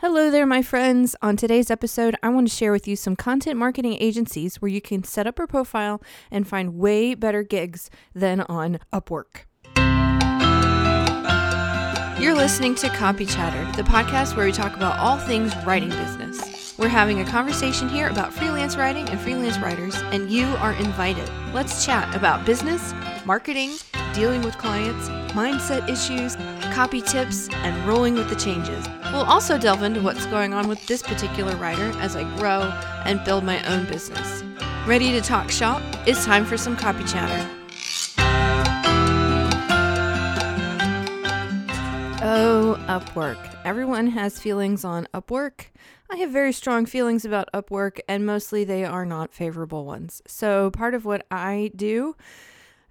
Hello there, my friends. On today's episode, I want to share with you some content marketing agencies where you can set up your profile and find way better gigs than on Upwork. You're listening to Copy Chatter, the podcast where we talk about all things writing business. We're having a conversation here about freelance writing and freelance writers, and you are invited. Let's chat about business, marketing, dealing with clients, mindset issues, copy tips, and rolling with the changes. We'll also delve into what's going on with this particular writer as I grow and build my own business. Ready to talk shop? It's time for some copy chatter. Oh, Upwork. Everyone has feelings on Upwork. I have very strong feelings about Upwork, and mostly they are not favorable ones. So, part of what I do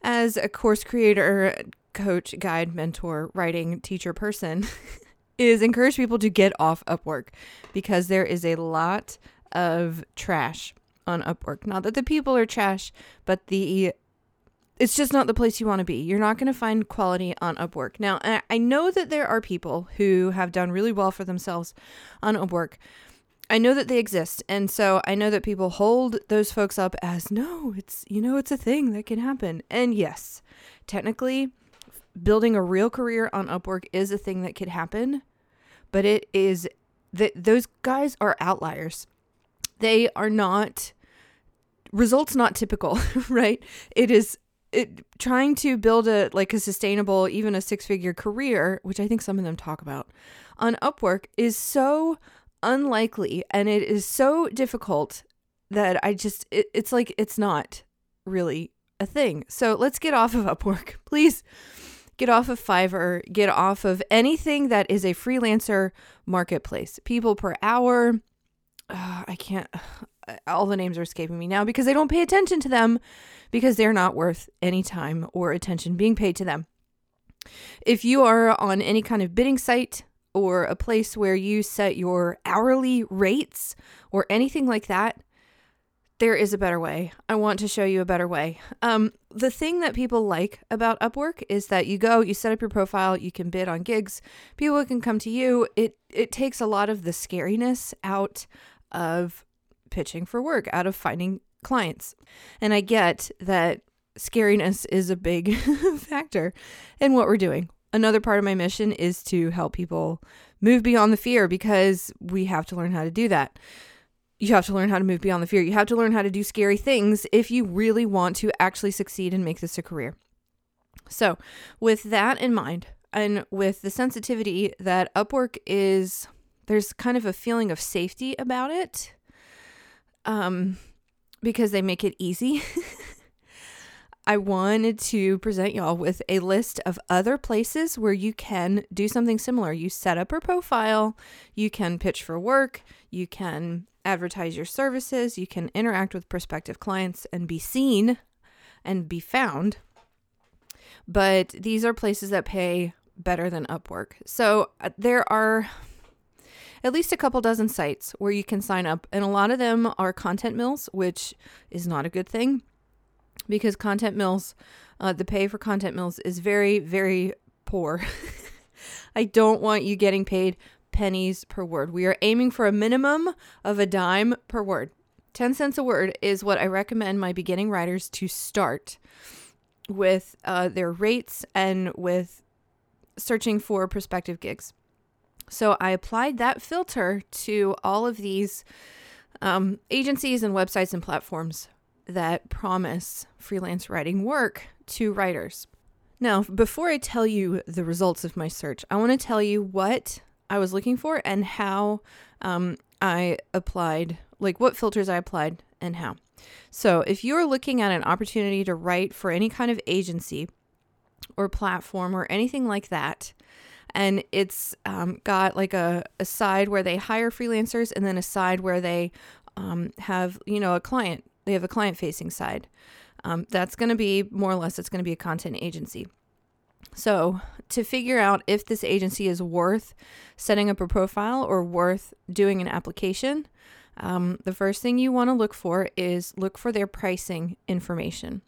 as a course creator, coach, guide, mentor, writing teacher person is encourage people to get off Upwork because there is a lot of trash on Upwork. Not that the people are trash, but the it's just not the place you want to be. You're not going to find quality on Upwork. Now, I know that there are people who have done really well for themselves on Upwork. I know that they exist. And so I know that people hold those folks up as no, it's, you know, it's a thing that can happen. And yes, technically, building a real career on Upwork is a thing that could happen, but it is that those guys are outliers. They are not results not typical, right? It is it trying to build a like a sustainable even a six-figure career, which I think some of them talk about on Upwork is so unlikely and it is so difficult that I just it, it's like it's not really a thing. So let's get off of Upwork, please. Get off of Fiverr, get off of anything that is a freelancer marketplace. People per hour. I can't, all the names are escaping me now because they don't pay attention to them because they're not worth any time or attention being paid to them. If you are on any kind of bidding site or a place where you set your hourly rates or anything like that, there is a better way. I want to show you a better way. Um, the thing that people like about Upwork is that you go, you set up your profile, you can bid on gigs, people can come to you. It it takes a lot of the scariness out of pitching for work, out of finding clients. And I get that scariness is a big factor in what we're doing. Another part of my mission is to help people move beyond the fear because we have to learn how to do that you have to learn how to move beyond the fear. You have to learn how to do scary things if you really want to actually succeed and make this a career. So, with that in mind, and with the sensitivity that Upwork is, there's kind of a feeling of safety about it um, because they make it easy. I wanted to present y'all with a list of other places where you can do something similar. You set up a profile, you can pitch for work, you can advertise your services, you can interact with prospective clients and be seen and be found. But these are places that pay better than Upwork. So uh, there are at least a couple dozen sites where you can sign up, and a lot of them are content mills, which is not a good thing because content mills, uh, the pay for content mills is very, very poor. I don't want you getting paid pennies per word. We are aiming for a minimum of a dime per word. 10 cents a word is what I recommend my beginning writers to start with uh, their rates and with searching for prospective gigs. So I applied that filter to all of these um, agencies and websites and platforms that promise freelance writing work to writers. Now, before I tell you the results of my search, I want to tell you what I was looking for and how um, I applied, like what filters I applied and how. So, if you're looking at an opportunity to write for any kind of agency or platform or anything like that, and it's um, got like a, a side where they hire freelancers and then a side where they um, have, you know, a client, they have a client facing side. Um, that's going to be more or less, it's going to be a content agency. So, to figure out if this agency is worth setting up a profile or worth doing an application, um, the first thing you want to look for is look for their pricing information.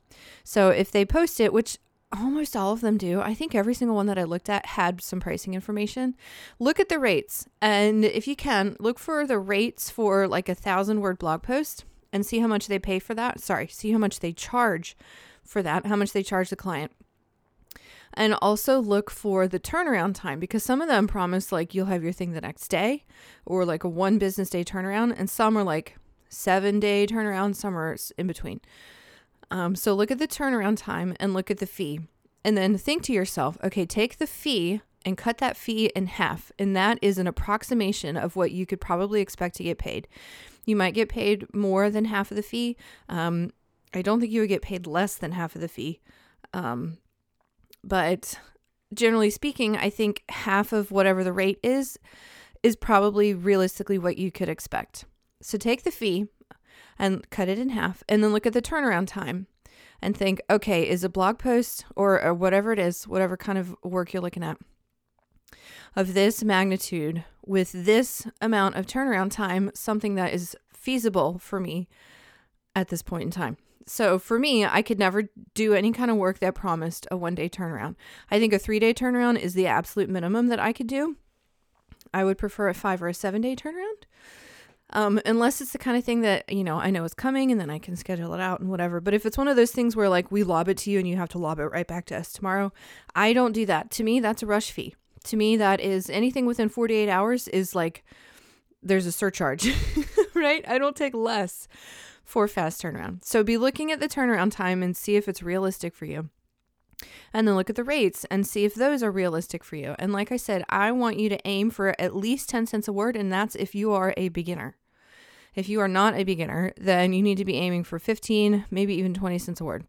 So, if they post it, which almost all of them do. I think every single one that I looked at had some pricing information. Look at the rates. And if you can, look for the rates for like a thousand word blog post and see how much they pay for that. Sorry, see how much they charge for that, how much they charge the client. And also look for the turnaround time because some of them promise like you'll have your thing the next day or like a one business day turnaround, and some are like seven day turnaround, some are in between. Um, so look at the turnaround time and look at the fee. And then think to yourself, okay, take the fee and cut that fee in half. And that is an approximation of what you could probably expect to get paid. You might get paid more than half of the fee. Um, I don't think you would get paid less than half of the fee. Um, but generally speaking, I think half of whatever the rate is is probably realistically what you could expect. So take the fee and cut it in half and then look at the turnaround time and think, okay, is a blog post or, or whatever it is, whatever kind of work you're looking at of this magnitude with this amount of turnaround time something that is feasible for me at this point in time. So for me, I could never do any kind of work that promised a one day turnaround. I think a three day turnaround is the absolute minimum that I could do. I would prefer a five or a seven day turnaround. Um, unless it's the kind of thing that, you know, I know is coming and then I can schedule it out and whatever. But if it's one of those things where like we lob it to you and you have to lob it right back to us tomorrow, I don't do that. To me, that's a rush fee. To me, that is anything within 48 hours is like there's a surcharge, right? I don't take less for fast turnaround. So be looking at the turnaround time and see if it's realistic for you. And then look at the rates and see if those are realistic for you. And like I said, I want you to aim for at least 10 cents a word, and that's if you are a beginner. If you are not a beginner, then you need to be aiming for 15, maybe even 20 cents a word.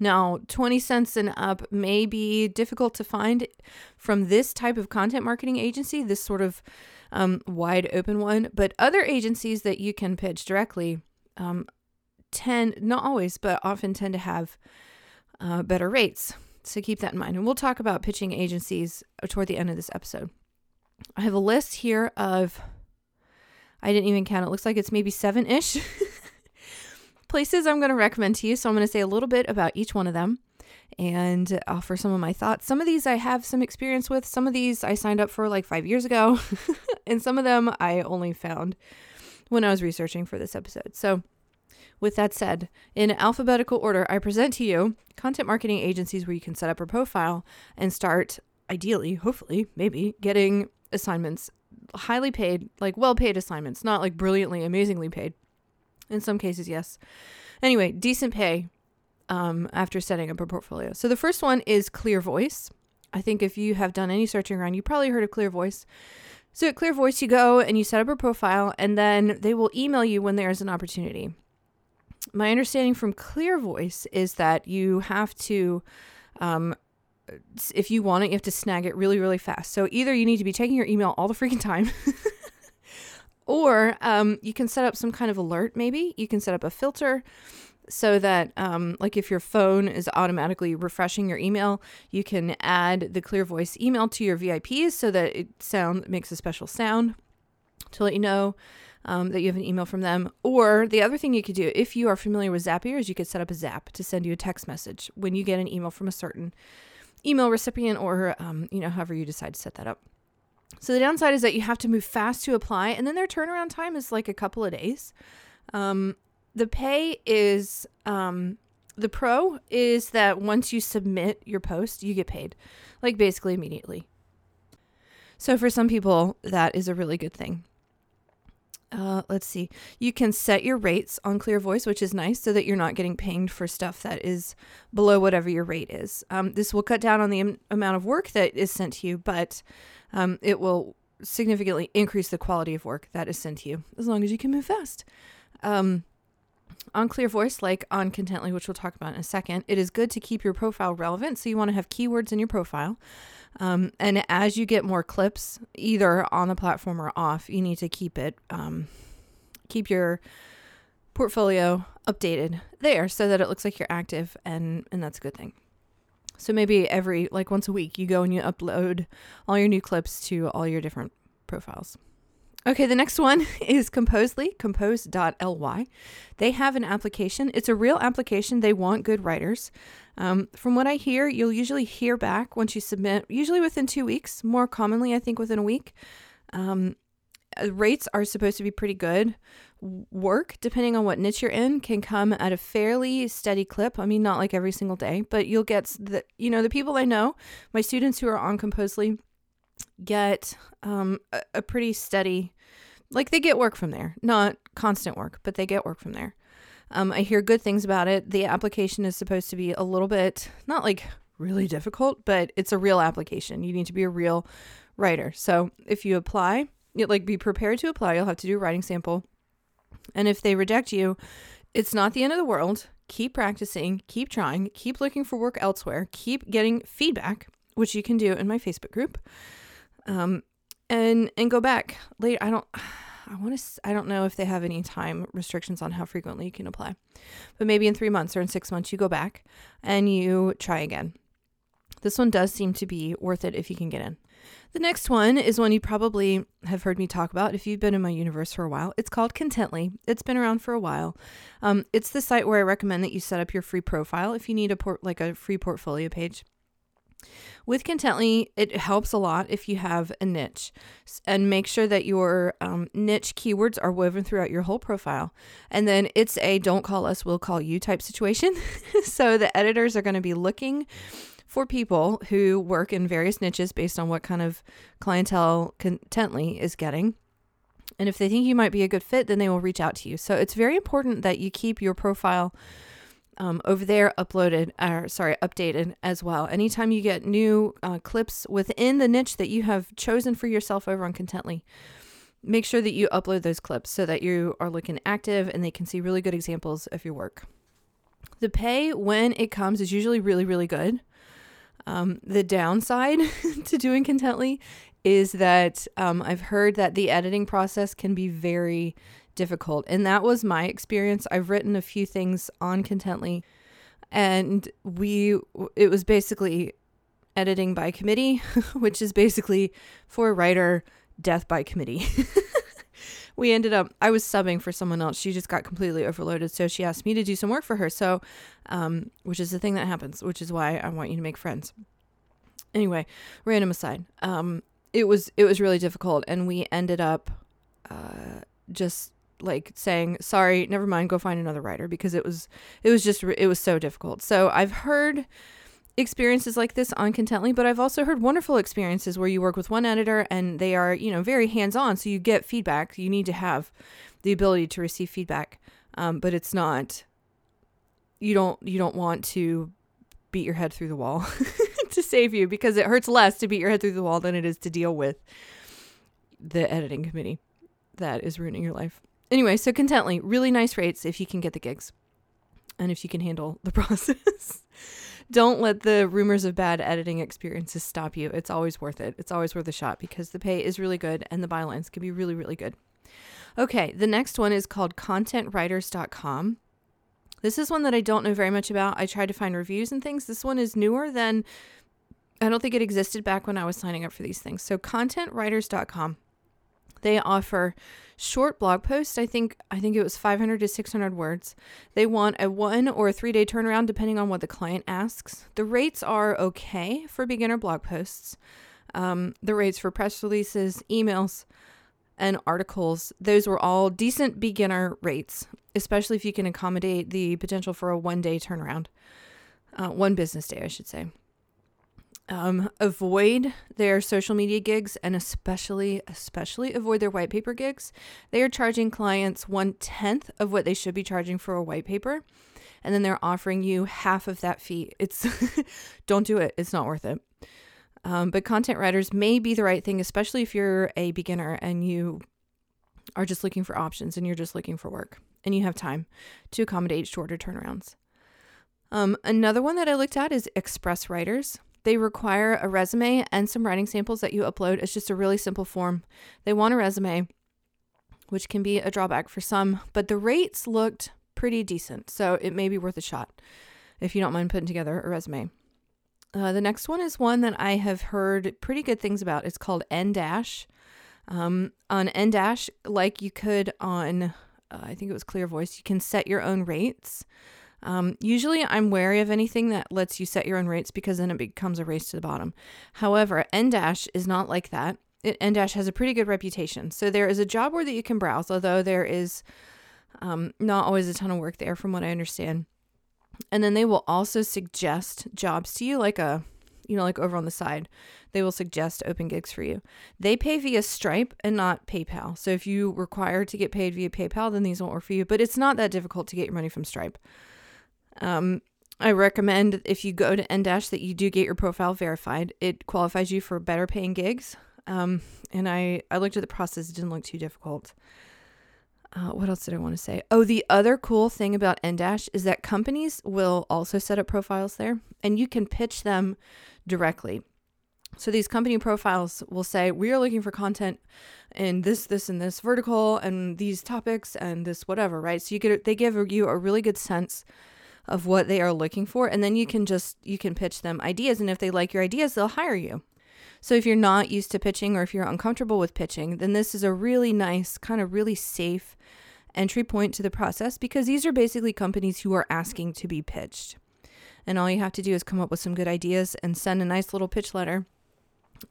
Now, 20 cents and up may be difficult to find from this type of content marketing agency, this sort of um, wide open one, but other agencies that you can pitch directly um, tend, not always, but often tend to have uh, better rates. So keep that in mind. And we'll talk about pitching agencies toward the end of this episode. I have a list here of, I didn't even count, it looks like it's maybe seven ish places I'm going to recommend to you. So I'm going to say a little bit about each one of them and offer some of my thoughts. Some of these I have some experience with, some of these I signed up for like five years ago, and some of them I only found when I was researching for this episode. So, with that said, in alphabetical order, I present to you content marketing agencies where you can set up a profile and start, ideally, hopefully, maybe, getting assignments, highly paid, like well paid assignments, not like brilliantly, amazingly paid. In some cases, yes. Anyway, decent pay um, after setting up a portfolio. So the first one is Clear Voice. I think if you have done any searching around, you probably heard of Clear Voice. So at Clear Voice, you go and you set up a profile, and then they will email you when there's an opportunity. My understanding from Clear Voice is that you have to, um, if you want it, you have to snag it really, really fast. So either you need to be checking your email all the freaking time. or um, you can set up some kind of alert, maybe. You can set up a filter so that um, like if your phone is automatically refreshing your email you can add the clear voice email to your vips so that it sound makes a special sound to let you know um, that you have an email from them or the other thing you could do if you are familiar with zapier is you could set up a zap to send you a text message when you get an email from a certain email recipient or um, you know however you decide to set that up so the downside is that you have to move fast to apply and then their turnaround time is like a couple of days um, the pay is um, the pro is that once you submit your post, you get paid, like basically immediately. So for some people, that is a really good thing. Uh, let's see. You can set your rates on Clear Voice, which is nice, so that you're not getting pinged for stuff that is below whatever your rate is. Um, this will cut down on the am- amount of work that is sent to you, but um, it will significantly increase the quality of work that is sent to you as long as you can move fast. Um, on Clear Voice, like on Contently, which we'll talk about in a second, it is good to keep your profile relevant. So you want to have keywords in your profile. Um, and as you get more clips, either on the platform or off, you need to keep it, um, keep your portfolio updated there so that it looks like you're active, and and that's a good thing. So maybe every like once a week, you go and you upload all your new clips to all your different profiles. Okay, the next one is Composely, compose.ly. They have an application. It's a real application. They want good writers. Um, from what I hear, you'll usually hear back once you submit, usually within two weeks, more commonly, I think, within a week. Um, uh, rates are supposed to be pretty good. Work, depending on what niche you're in, can come at a fairly steady clip. I mean, not like every single day, but you'll get the, you know, the people I know, my students who are on Composely, get um, a, a pretty steady, like they get work from there. Not constant work, but they get work from there. Um, I hear good things about it. The application is supposed to be a little bit, not like really difficult, but it's a real application. You need to be a real writer. So if you apply, you like be prepared to apply. You'll have to do a writing sample. And if they reject you, it's not the end of the world. Keep practicing, keep trying, keep looking for work elsewhere, keep getting feedback, which you can do in my Facebook group. Um, and and go back later. I don't I want to. I don't know if they have any time restrictions on how frequently you can apply, but maybe in three months or in six months you go back and you try again. This one does seem to be worth it if you can get in. The next one is one you probably have heard me talk about if you've been in my universe for a while. It's called Contently. It's been around for a while. Um, it's the site where I recommend that you set up your free profile if you need a port like a free portfolio page. With Contently, it helps a lot if you have a niche and make sure that your um, niche keywords are woven throughout your whole profile. And then it's a don't call us, we'll call you type situation. so the editors are going to be looking for people who work in various niches based on what kind of clientele Contently is getting. And if they think you might be a good fit, then they will reach out to you. So it's very important that you keep your profile um, over there uploaded or sorry updated as well. Anytime you get new uh, clips within the niche that you have chosen for yourself over on contently make sure that you upload those clips so that you are looking active and they can see really good examples of your work. The pay when it comes is usually really really good. Um, the downside to doing contently is that um, i've heard that the editing process can be very difficult. And that was my experience. I've written a few things on Contently and we it was basically editing by committee, which is basically for a writer death by committee. we ended up I was subbing for someone else. She just got completely overloaded, so she asked me to do some work for her. So, um, which is the thing that happens, which is why I want you to make friends. Anyway, random aside. Um, it was it was really difficult, and we ended up uh, just like saying sorry never mind go find another writer because it was it was just it was so difficult. So i've heard experiences like this on contently but i've also heard wonderful experiences where you work with one editor and they are you know very hands-on so you get feedback. You need to have the ability to receive feedback um, but it's not you don't you don't want to beat your head through the wall to save you because it hurts less to beat your head through the wall than it is to deal with the editing committee that is ruining your life anyway, so Contently, really nice rates if you can get the gigs and if you can handle the process. Don't let the rumors of bad editing experiences stop you. It's always worth it. It's always worth a shot because the pay is really good and the bylines can be really, really good. Okay, the next one is called contentwriters.com. This is one that I don't know very much about. I tried to find reviews and things. This one is newer than I don't think it existed back when I was signing up for these things. So contentwriters.com. They offer short blog posts. I think I think it was 500 to 600 words. They want a 1 or a 3 day turnaround depending on what the client asks. The rates are okay for beginner blog posts. Um, the rates for press releases, emails, and articles, those were all decent beginner rates, especially if you can accommodate the potential for a one day turnaround, uh, one business day, I should say um, avoid their social media gigs and especially especially avoid their white paper gigs. They are charging clients one tenth of what they should be charging for a white paper and then they're offering you half of that fee. It's don't do it. It's not worth it. Um, but content writers may be the right thing especially if you're a beginner and you are just looking for options and you're just looking for work and you have time to accommodate shorter turnarounds. Um, another one that i looked at is express writers they require a resume and some writing samples that you upload. It's just a really simple form. They want a resume, which can be a drawback for some, but the rates looked pretty decent. So it may be worth a shot if you don't mind putting together a resume. Uh, the next one is one that I have heard pretty good things about. It's called N Dash. Um, on N Dash, like you could on, uh, I think it was Clear Voice, you can set your own rates. Um, usually, I'm wary of anything that lets you set your own rates because then it becomes a race to the bottom. However, N Dash is not like that. It, has a pretty good reputation. So there is a job board that you can browse, although there is um, not always a ton of work there, from what I understand. And then they will also suggest jobs to you, like a, you know, like over on the side. They will suggest open gigs for you. They pay via Stripe and not PayPal. So if you require to get paid via PayPal, then these won't work for you. But it's not that difficult to get your money from Stripe. Um, I recommend if you go to N Dash that you do get your profile verified. It qualifies you for better paying gigs. Um, and I, I looked at the process, it didn't look too difficult. Uh, what else did I want to say? Oh, the other cool thing about N Dash is that companies will also set up profiles there and you can pitch them directly. So these company profiles will say, We are looking for content in this, this, and this vertical and these topics and this whatever, right? So you get they give you a really good sense of what they are looking for and then you can just you can pitch them ideas and if they like your ideas they'll hire you. So if you're not used to pitching or if you're uncomfortable with pitching then this is a really nice kind of really safe entry point to the process because these are basically companies who are asking to be pitched. And all you have to do is come up with some good ideas and send a nice little pitch letter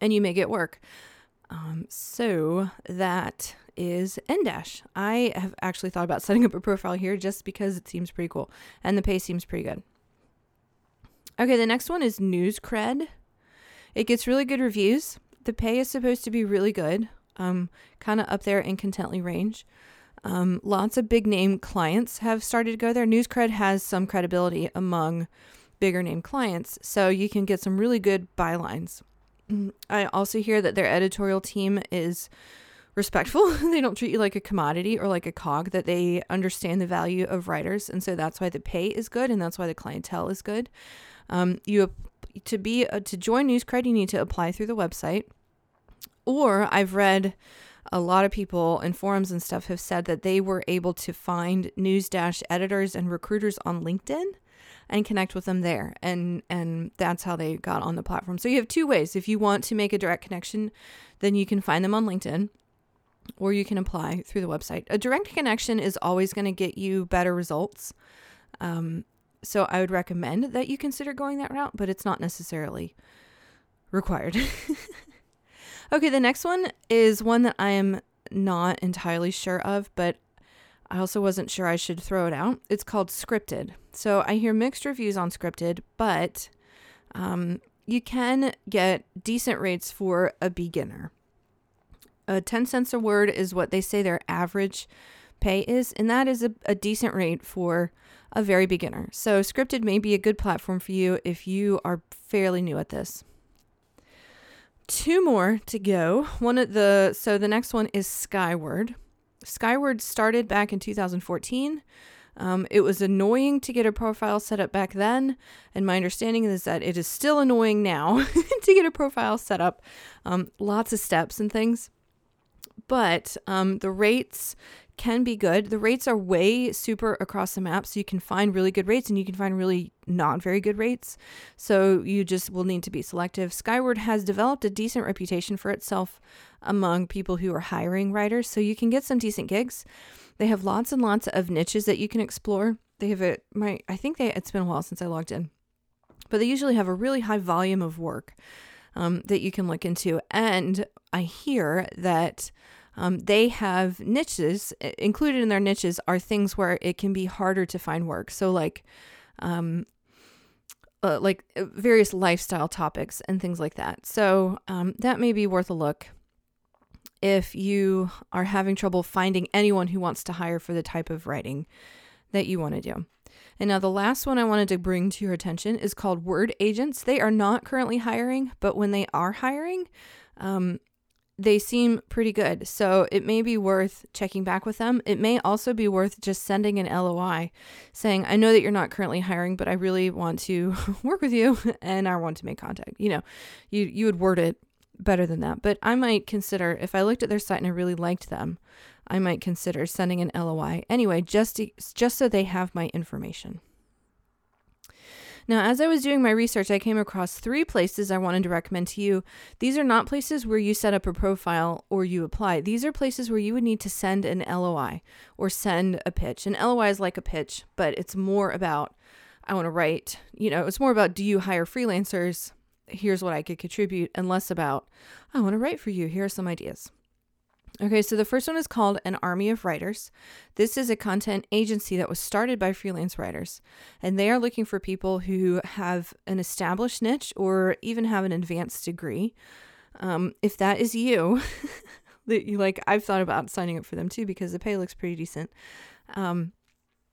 and you make it work um, so that is N Dash. I have actually thought about setting up a profile here just because it seems pretty cool and the pay seems pretty good. Okay, the next one is NewsCred. It gets really good reviews. The pay is supposed to be really good, um, kind of up there in Contently range. Um, lots of big name clients have started to go there. NewsCred has some credibility among bigger name clients, so you can get some really good bylines. Mm, I also hear that their editorial team is respectful. they don't treat you like a commodity or like a cog, that they understand the value of writers. And so that's why the pay is good and that's why the clientele is good. Um, you to be uh, to join NewsCred, you need to apply through the website. Or I've read a lot of people in forums and stuff have said that they were able to find news dash editors and recruiters on LinkedIn and connect with them there. And and that's how they got on the platform. So you have two ways. If you want to make a direct connection then you can find them on linkedin or you can apply through the website. A direct connection is always going to get you better results. Um, so i would recommend that you consider going that route but it's not necessarily required. Okay the next one is one that i am not entirely sure of but I also wasn't sure I should throw it out. It's called Scripted. So I hear mixed reviews on Scripted, but um, you can get decent rates for a beginner. Uh, 10 cents a word is what they say their average pay is, and that is a, a decent rate for a very beginner. So Scripted may be a good platform for you if you are fairly new at this. Two more to go. One of the so the next one is Skyward. Skyward started back in 2014. Um, it was annoying to get a profile set up back then, and my understanding is that it is still annoying now to get a profile set up. Um, lots of steps and things, but um, the rates can be good. The rates are way super across the map, so you can find really good rates and you can find really not very good rates. So you just will need to be selective. Skyward has developed a decent reputation for itself among people who are hiring writers, so you can get some decent gigs. They have lots and lots of niches that you can explore. They have a my I think they it's been a while since I logged in, but they usually have a really high volume of work um, that you can look into. And I hear that um, they have niches included in their niches are things where it can be harder to find work. So like, um, uh, like uh, various lifestyle topics and things like that. So um, that may be worth a look if you are having trouble finding anyone who wants to hire for the type of writing that you want to do. And now the last one I wanted to bring to your attention is called Word Agents. They are not currently hiring, but when they are hiring, um, they seem pretty good. So it may be worth checking back with them. It may also be worth just sending an LOI saying, I know that you're not currently hiring, but I really want to work with you and I want to make contact. You know, you, you would word it better than that. But I might consider, if I looked at their site and I really liked them, I might consider sending an LOI anyway, just to, just so they have my information. Now, as I was doing my research, I came across three places I wanted to recommend to you. These are not places where you set up a profile or you apply. These are places where you would need to send an LOI or send a pitch. An LOI is like a pitch, but it's more about I want to write, you know, it's more about do you hire freelancers? Here's what I could contribute, and less about I want to write for you. Here are some ideas. Okay, so the first one is called An Army of Writers. This is a content agency that was started by freelance writers, and they are looking for people who have an established niche or even have an advanced degree. Um, if that is you, that you like, I've thought about signing up for them too because the pay looks pretty decent. Um,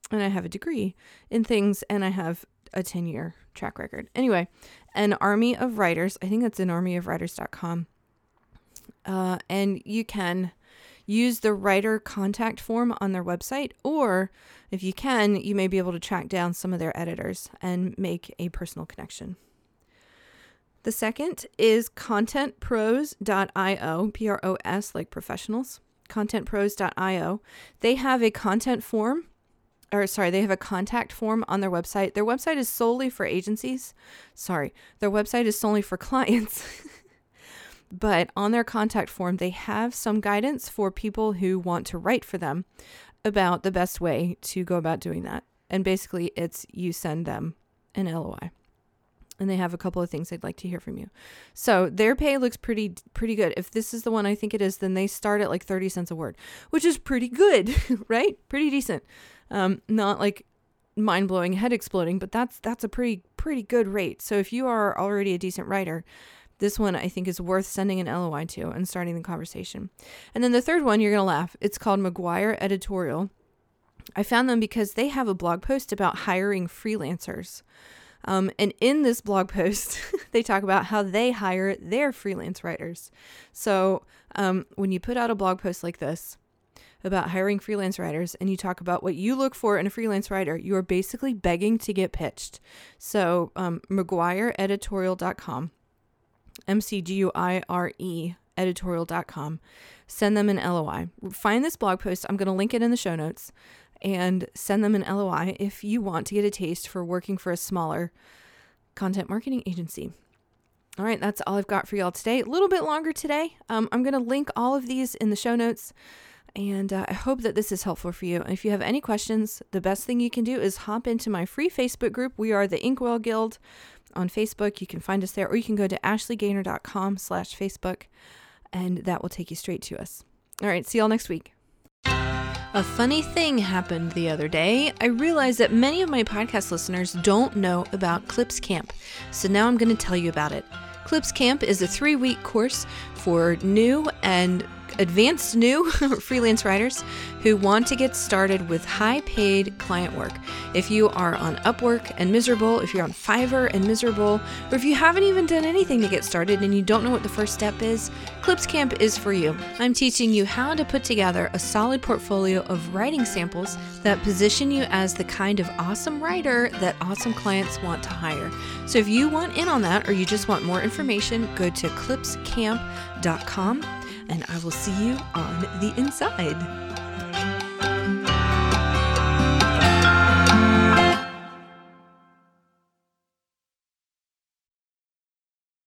and I have a degree in things, and I have a 10 year track record. Anyway, an army of writers, I think that's an armyofwriters.com uh, and you can use the writer contact form on their website, or if you can, you may be able to track down some of their editors and make a personal connection. The second is contentpros.io, P R O S, like professionals. Contentpros.io. They have a content form, or sorry, they have a contact form on their website. Their website is solely for agencies. Sorry, their website is solely for clients. But on their contact form, they have some guidance for people who want to write for them about the best way to go about doing that. And basically, it's you send them an LOI. And they have a couple of things they'd like to hear from you. So their pay looks pretty pretty good. If this is the one I think it is, then they start at like 30 cents a word, which is pretty good, right? Pretty decent. Um, not like mind blowing, head exploding, but that's that's a pretty pretty good rate. So if you are already a decent writer, this one I think is worth sending an LOI to and starting the conversation. And then the third one, you're going to laugh. It's called McGuire Editorial. I found them because they have a blog post about hiring freelancers. Um, and in this blog post, they talk about how they hire their freelance writers. So um, when you put out a blog post like this about hiring freelance writers and you talk about what you look for in a freelance writer, you are basically begging to get pitched. So um, McGuireEditorial.com M-C-G-U-I-R-E editorial.com. Send them an LOI. Find this blog post. I'm going to link it in the show notes and send them an LOI if you want to get a taste for working for a smaller content marketing agency. All right, that's all I've got for y'all today. A little bit longer today. Um, I'm going to link all of these in the show notes. And uh, I hope that this is helpful for you. If you have any questions, the best thing you can do is hop into my free Facebook group. We are the Inkwell Guild on Facebook. You can find us there, or you can go to ashleygainer.com slash Facebook, and that will take you straight to us. All right, see y'all next week. A funny thing happened the other day. I realized that many of my podcast listeners don't know about Clips Camp, so now I'm going to tell you about it. Clips Camp is a three week course for new and advanced new freelance writers who want to get started with high paid client work. If you are on Upwork and miserable, if you're on Fiverr and miserable, or if you haven't even done anything to get started and you don't know what the first step is, Clips Camp is for you. I'm teaching you how to put together a solid portfolio of writing samples that position you as the kind of awesome writer that awesome clients want to hire. So if you want in on that or you just want more information, go to clipscamp.com and I will see you on the inside.